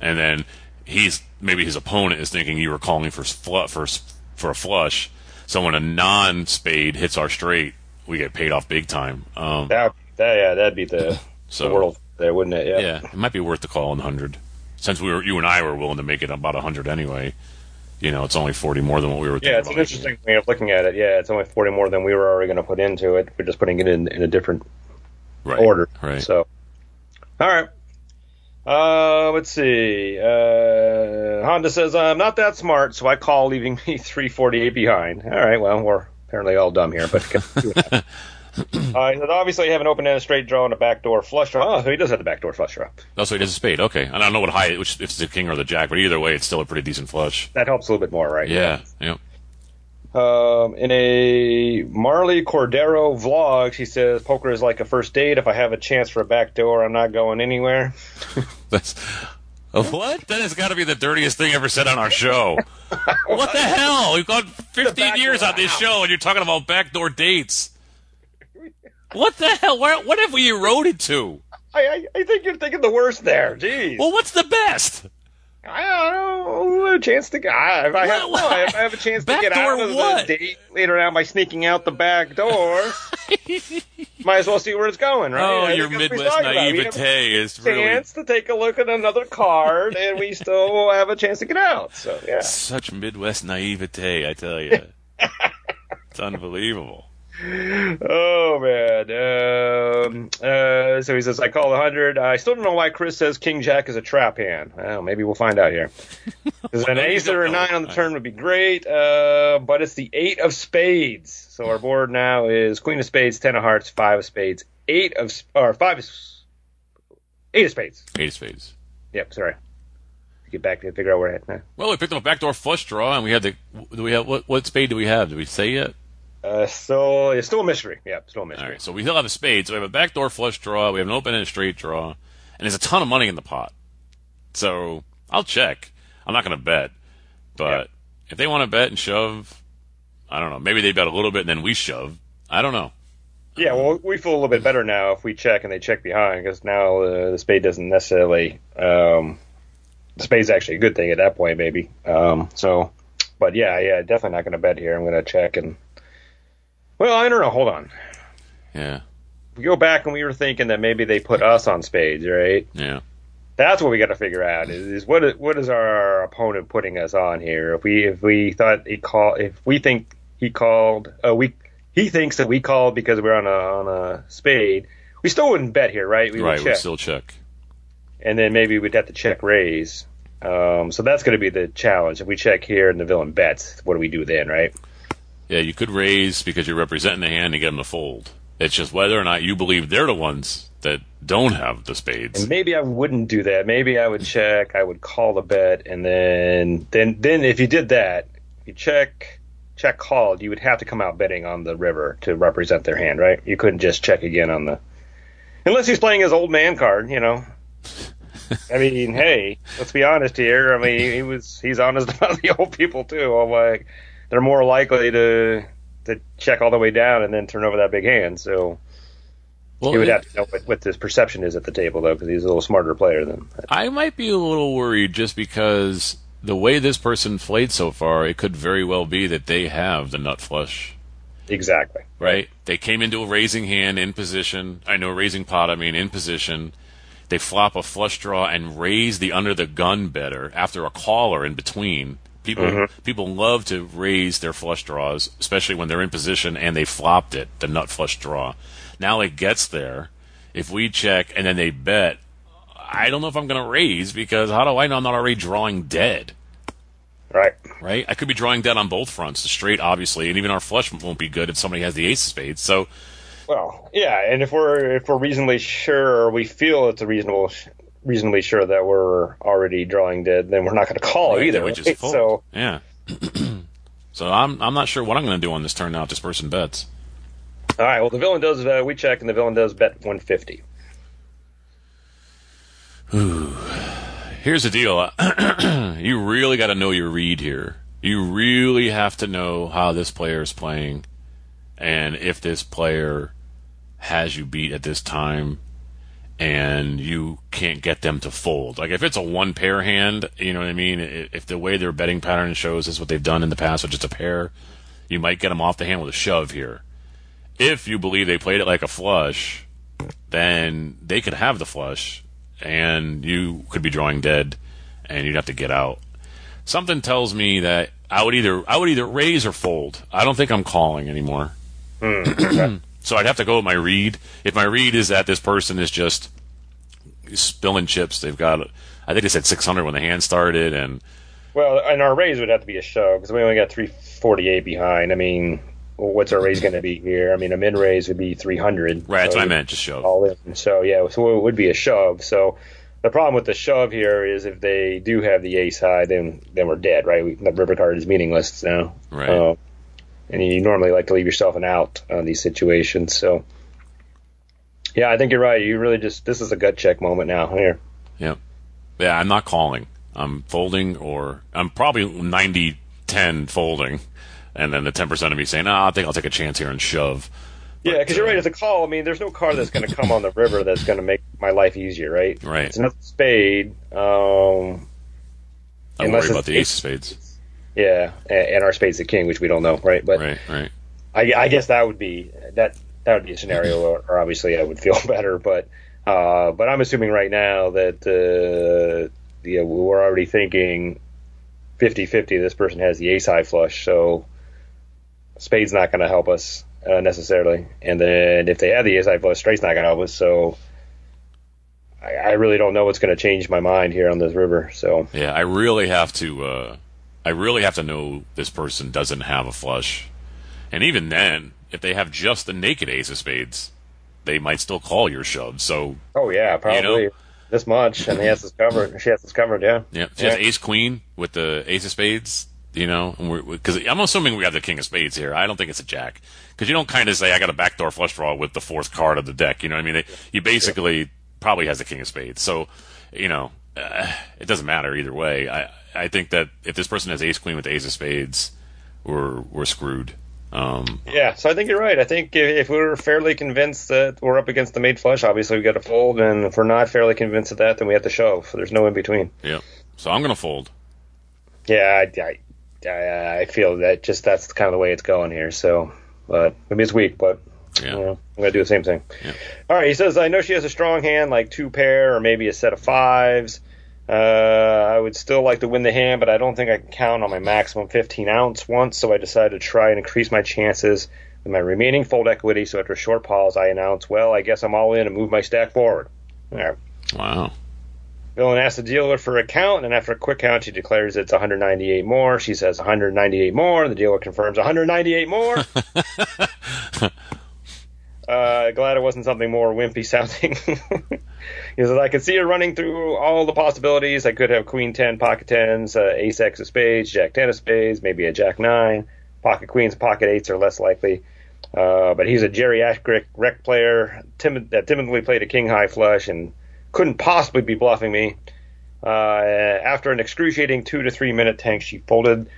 and then he's maybe his opponent is thinking you were calling for fl- for for a flush. So when a non-spade hits our straight, we get paid off big time. Um, that, that yeah, that'd be the, so the world there, wouldn't it? Yeah. yeah, it might be worth the call in hundred. Since we were, you and I were willing to make it about hundred anyway. You know, it's only forty more than what we were. thinking Yeah, it's an making interesting way of looking at it. Yeah, it's only 40 more than we were already going to put into it. We're just putting it in, in a different right. order. Right. So, all right. Uh, let's see. Uh, Honda says I'm not that smart, so I call, leaving me 348 behind. All right. Well, we're apparently all dumb here, but uh, he said, obviously, I have an open-ended straight draw and a backdoor flush draw. Oh, so he does have the backdoor flush draw. Oh, so he does a spade. Okay, and I don't know what high, which if it's the king or the jack, but either way, it's still a pretty decent flush. That helps a little bit more, right? Yeah, yeah. Um, in a Marley Cordero vlog, she says poker is like a first date. If I have a chance for a backdoor, I'm not going anywhere. That's what? That has got to be the dirtiest thing ever said on our show. what the hell? We've gone 15 years on this show, and you're talking about backdoor dates. What the hell? Where, what have we eroded to? I, I, I think you're thinking the worst there. Jeez. Well, what's the best? I don't know. A chance to get. If I have, What? no, if I have a chance to get out of what? the date later on by sneaking out the back door, might as well see where it's going, right? Oh, I your think that's what he's Midwest talking about. We have naivete is really chance to take a look at another card, and we still have a chance to get out. So yeah. such Midwest naivete. I tell you, it's unbelievable. Oh man. Um, uh, so he says, "I call the hundred. I still don't know why Chris says King Jack is a trap hand. Well, maybe we'll find out here. Because an ace or a nine on the turn would be great. Uh, but it's the eight of spades. So our board now is Queen of Spades, ten of Hearts, five of Spades, eight of or five of eight of Spades. Eight of spades. Yep. Sorry. Get back to figure out where we're at. Well, we picked up a backdoor flush draw, and we had the. Do we have what? What spade do we have? Did we say yet? Uh, still, it's still a mystery. Yep, still a mystery. All right, so we still have a spade. So we have a backdoor flush draw. We have an open and a straight draw, and there's a ton of money in the pot. So I'll check. I'm not going to bet, but if they want to bet and shove, I don't know. Maybe they bet a little bit and then we shove. I don't know. Yeah, well, we feel a little bit better now if we check and they check behind because now uh, the spade doesn't necessarily. Um, the spade's actually a good thing at that point, maybe. Um, so, but yeah, yeah, definitely not going to bet here. I'm going to check and. Well, I don't know. Hold on. Yeah, We go back and we were thinking that maybe they put us on spades, right? yeah. That's what we got to figure out is, is what is, what is our opponent putting us on here? If we if we thought he called, if we think he called, uh, we he thinks that we called because we're on a on a spade, we still wouldn't bet here, right? We would right, we still check. and then maybe we'd have to check raise. Um, so that's going to be the challenge. If we check here and the villain bets, what do we do then, right? Yeah, you could raise because you're representing the hand and get them to fold. It's just whether or not you believe they're the ones that don't have the spades. And maybe I wouldn't do that. Maybe I would check. I would call the bet, and then then then if you did that, if you check check called, you would have to come out betting on the river to represent their hand, right? You couldn't just check again on the unless he's playing his old man card, you know. I mean, hey, let's be honest here. I mean, he was he's honest about the old people too. I'm like, they're more likely to to check all the way down and then turn over that big hand. So well, he would it- have to know what, what his perception is at the table, though, because he's a little smarter player than. I might be a little worried just because the way this person played so far, it could very well be that they have the nut flush. Exactly. right? They came into a raising hand in position. I know raising pot, I mean in position. They flop a flush draw and raise the under the gun better after a caller in between. People mm-hmm. people love to raise their flush draws, especially when they're in position and they flopped it, the nut flush draw. Now it gets there. If we check and then they bet, I don't know if I'm going to raise because how do I know I'm not already drawing dead? Right. right? I could be drawing dead on both fronts, the straight obviously, and even our flush won't be good if somebody has the ace of spades. So Well, yeah, and if we're if we're reasonably sure, or we feel it's a reasonable, reasonably sure that we're already drawing dead, then we're not going to call it either. which is right? So yeah. so I'm I'm not sure what I'm going to do on this turn now. If this person bets. all right. Well, the villain does. Uh, we check, and the villain does bet 150. Ooh. Here's the deal. you really got to know your read here. You really have to know how this player is playing, and if this player has you beat at this time, and you can't get them to fold. Like if it's a one pair hand, you know what I mean. If the way their betting pattern shows is what they've done in the past, with just a pair, you might get them off the hand with a shove here. If you believe they played it like a flush, then they could have the flush, and you could be drawing dead, and you'd have to get out. Something tells me that I would either I would either raise or fold. I don't think I'm calling anymore. Hmm. so I'd have to go with my read. If my read is that this person is just spilling chips, they've got I think they said 600 when the hand started, and Well, and our raise would have to be a shove because we only got 348 behind. I mean, what's our raise going to be here? I mean, a min raise would be 300. right, that's what I meant, just shove. all in. So yeah, so it would be a shove. So the problem with the shove here is if they do have the ace high, then then we're dead, right? We, the river card is meaningless now. Right. Uh, and you normally like to leave yourself an out on these situations. So yeah, I think you're right. You really just this is a gut check moment now here. Yep. Yeah, I'm not calling. I'm folding, or I'm probably 90 10 folding, and then the 10% of me saying, "Ah, I think I'll take a chance here and shove." Yeah, because you're right. It's a call. I mean, there's no card that's going to come on the river that's going to make my life easier, right? Right. It's another spade. Um, I worry about the ace of spades. Yeah, and, our spade's the king, which we don't know, right? But Right, right. I, I guess that would be that that would be a scenario where, where obviously I would feel better, but uh, but I'm assuming right now that uh, yeah, we're already thinking 50-50 This person has the ace high flush, so spade's not going to help us uh, necessarily, and then if they have the ace high flush, straight's not going to help us. So I, I really don't know what's going to change my mind here on this river. So Yeah, I really have to. I really have to know this person doesn't have a flush, and even then, if they have just the naked ace of spades, they might still call your shove. So oh yeah, probably. know? This much, and he has this covered. She has this covered, yeah. yeah, she has ace queen with the ace of spades. You know, because I'm assuming we have the king of spades here. I don't think it's a jack because you don't kind of say I got a backdoor flush draw with the fourth card of the deck. You know what I mean? He basically probably has the king of spades. So, you know, uh, it doesn't matter either way. I I think that if this person has ace queen with ace of spades, we're we're screwed. Um, Yeah, so I think you're right. I think if, if we're fairly convinced that we're up against the made flush, obviously we got to fold, and if we're not fairly convinced of that, then we have to shove. There's no in between. yeah. So I'm gonna fold. Yeah, I, I, I, I feel that just that's kind of the way it's going here. So, but maybe it's weak, but Yeah. you know, I'm gonna do the same thing. Yeah. All right, he says I know she has a strong hand, like two pair or maybe a set of fives. Uh, I would still like to win the hand, but I don't think I can count on my maximum 15 ounce once, so I decided to try and increase my chances with my remaining fold equity. So after a short pause, I announce, "Well, I guess I'm all in and move my stack forward." Right. Wow. Villain asks the dealer for a count, and after a quick count, she declares it's 198 more. She says 198 more, and the dealer confirms 198 more. uh, glad it wasn't something more wimpy sounding. he says, I could see her running through all the possibilities. I could have Queen 10, Pocket 10s, uh, Ace X of Spades, Jack 10 of Spades, maybe a Jack 9. Pocket Queens, Pocket 8s are less likely. Uh, but he's a geriatric rec player timid, that timidly played a king high flush and couldn't possibly be bluffing me. Uh, after an excruciating two to three minute tank, she folded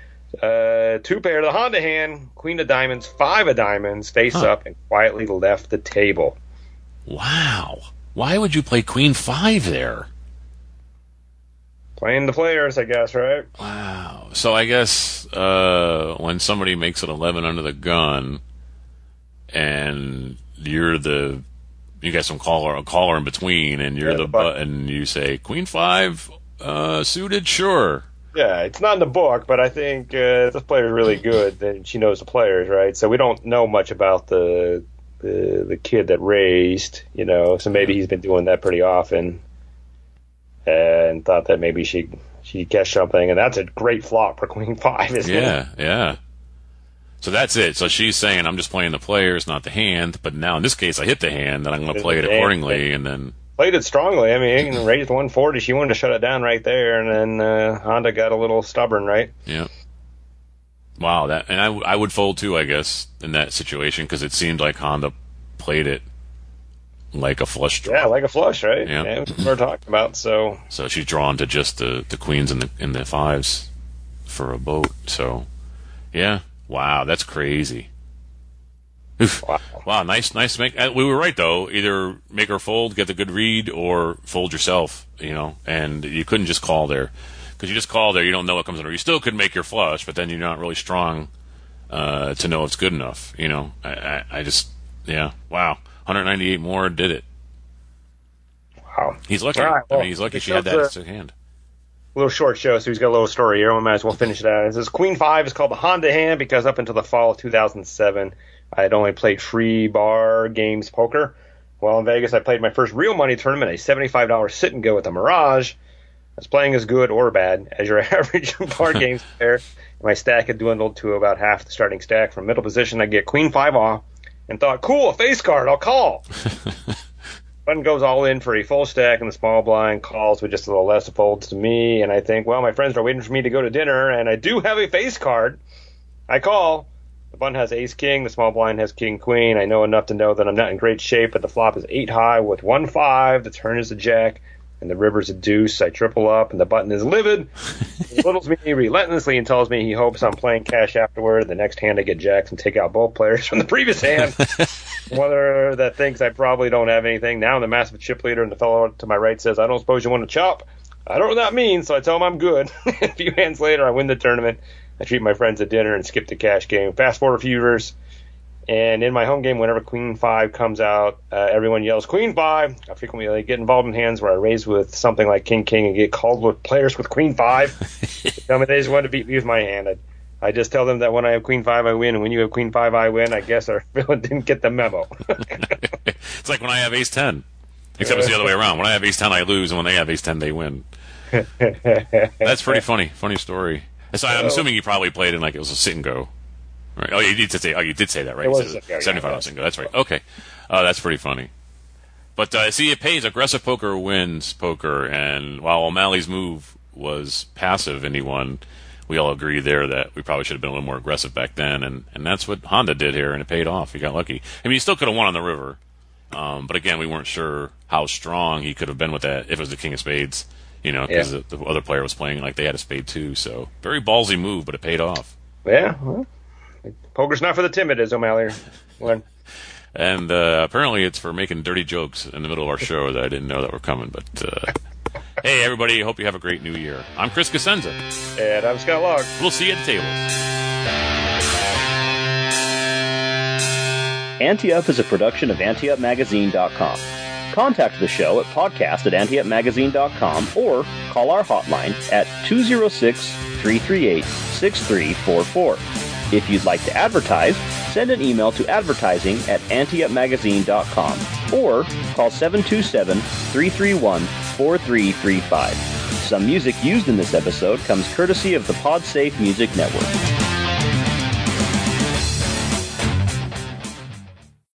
uh, two pair of the Honda hand, queen of diamonds, five of diamonds, face Huh. up, and quietly left the table. Wow. Why would you play queen five there? Playing the players, I guess, right? Wow. So I guess uh, when somebody makes an 11 under the gun, and you're the you got some caller a caller in between, and you're Yeah, the the button, you say queen five uh, suited, sure. Yeah, it's not in the book, but I think uh, this is really good. Then she knows the players, right? So we don't know much about the the the kid that raised, you know. So maybe he's been doing that pretty often, and thought that maybe she she catch something, and that's a great flop for Queen Five, isn't it? Yeah, yeah. So that's it. So she's saying I'm just playing the players, not the hand. But now in this case, I hit the hand, and I'm going to play it accordingly, and then Played it strongly. I mean, raised 140. She wanted to shut it down right there, and then uh, Honda got a little stubborn, right? Yeah. Wow, that and I, I would fold too, I guess, in that situation because it seemed like Honda played it like a flush draw. Yeah, like a flush, right? Yeah. what we're talking about. So So she's drawn to just the, the queens and the and the fives for a boat. So yeah, wow, that's crazy. Oof. Wow. Wow, nice, nice. Make we were right though. Either make her fold, get the good read, or fold yourself. You know, and you couldn't just call there because you just call there. You don't know what comes under. You still could make your flush, but then you're not really strong uh, to know if it's good enough. You know, I, I, I just yeah, wow, 198 more did it. wow. He's lucky. Right, I mean, he's lucky she had that uh, a hand. little short show, so he's got a little story here. We might as well finish it out. It says Queen Five is called the Honda hand because up until the fall of 2007, I had only played free bar games poker. While in Vegas, I played my first real money tournament, a $75 sit and go with the Mirage. Was playing as good or bad as your average bar games player. My stack had dwindled to about half the starting stack. From middle position, I get Queen Five off and thought, cool, a face card, I'll call. Button goes all in for a full stack, and the small blind calls with just a little less folds to me. And I think, well, my friends are waiting for me to go to dinner, and I do have a face card. I call. The button has ace king. The small blind has king queen. I know enough to know that I'm not in great shape, but the flop is eight high with one five. The turn is a jack, and the river's a deuce. I triple up, and the button is livid. he belittles me relentlessly and tells me he hopes I'm playing cash afterward. The next hand I get jacks and take out both players from the previous hand. One that thinks I probably don't have anything. Now I'm the massive chip leader, and the fellow to my right says, I don't suppose you want to chop. I don't know what that means, so I tell him I'm good. a few hands later, I win the tournament. I treat my friends to dinner and skip the cash game. Fast forward a few years, and in my home game, whenever Queen Five comes out, uh, everyone yells Queen Five. I frequently get involved in hands where I raise with something like King King and get called with players with Queen Five. tell me they just want to beat me with my hand. I, I just tell them that when I have Queen Five, I win, and when you have Queen Five, I win. I guess our villain didn't get the memo. it's like when I have Ace Ten, except it's the other way around. When I have Ace Ten, I lose, and when they have Ace Ten, they win. That's pretty funny. Funny story. So I'm assuming you probably played in like it was a sit and go. Right. Oh, you did say. Oh, you did say that, right? It was a- Seventy-five on single. That's right. Okay. Uh, that's pretty funny. But uh, see, it pays. Aggressive poker wins poker, and while O'Malley's move was passive and he won, we all agree there that we probably should have been a little more aggressive back then, and and that's what Honda did here, and it paid off. He got lucky. I mean, he still could have won on the river, um, but again, we weren't sure how strong he could have been with that if it was the King of Spades. You know, because Yeah. the, the other player was playing like they had a spade too. So very ballsy move, but it paid off. yeah, well, poker's not for the timid, as O'Malley learned. And uh, apparently, it's for making dirty jokes in the middle of our show that I didn't know that were coming. But uh, hey, everybody, hope you have a great new year. I'm Chris Cosenza. And I'm Scott Long. We'll see you at the tables. Ante Up is a production of AnteUpMagazine.com. Contact the show at podcast at AnteUpMagazine.com or call our hotline at 206-338-6344. If you'd like to advertise, send an email to advertising at AnteUpMagazine.com or call 727-331-4335. Some music used in this episode comes courtesy of the PodSafe Music Network.